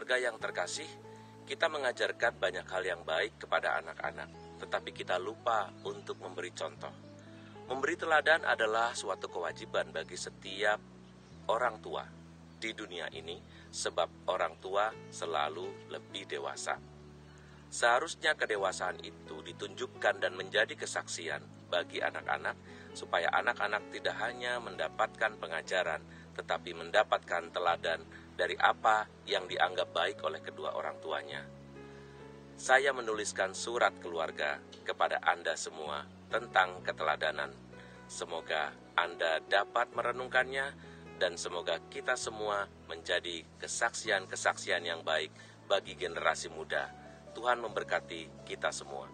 Keluarga yang terkasih, kita mengajarkan banyak hal yang baik kepada anak-anak, tetapi kita lupa untuk memberi contoh. Memberi teladan adalah suatu kewajiban bagi setiap orang tua di dunia ini, sebab orang tua selalu lebih dewasa. Seharusnya kedewasaan itu ditunjukkan dan menjadi kesaksian bagi anak-anak, supaya anak-anak tidak hanya mendapatkan pengajaran, tetapi mendapatkan teladan dari apa yang dianggap baik oleh kedua orang tuanya. Saya menuliskan surat keluarga kepada Anda semua tentang keteladanan. Semoga Anda dapat merenungkannya, dan semoga kita semua menjadi kesaksian-kesaksian yang baik bagi generasi muda Tuhan memberkati kita semua.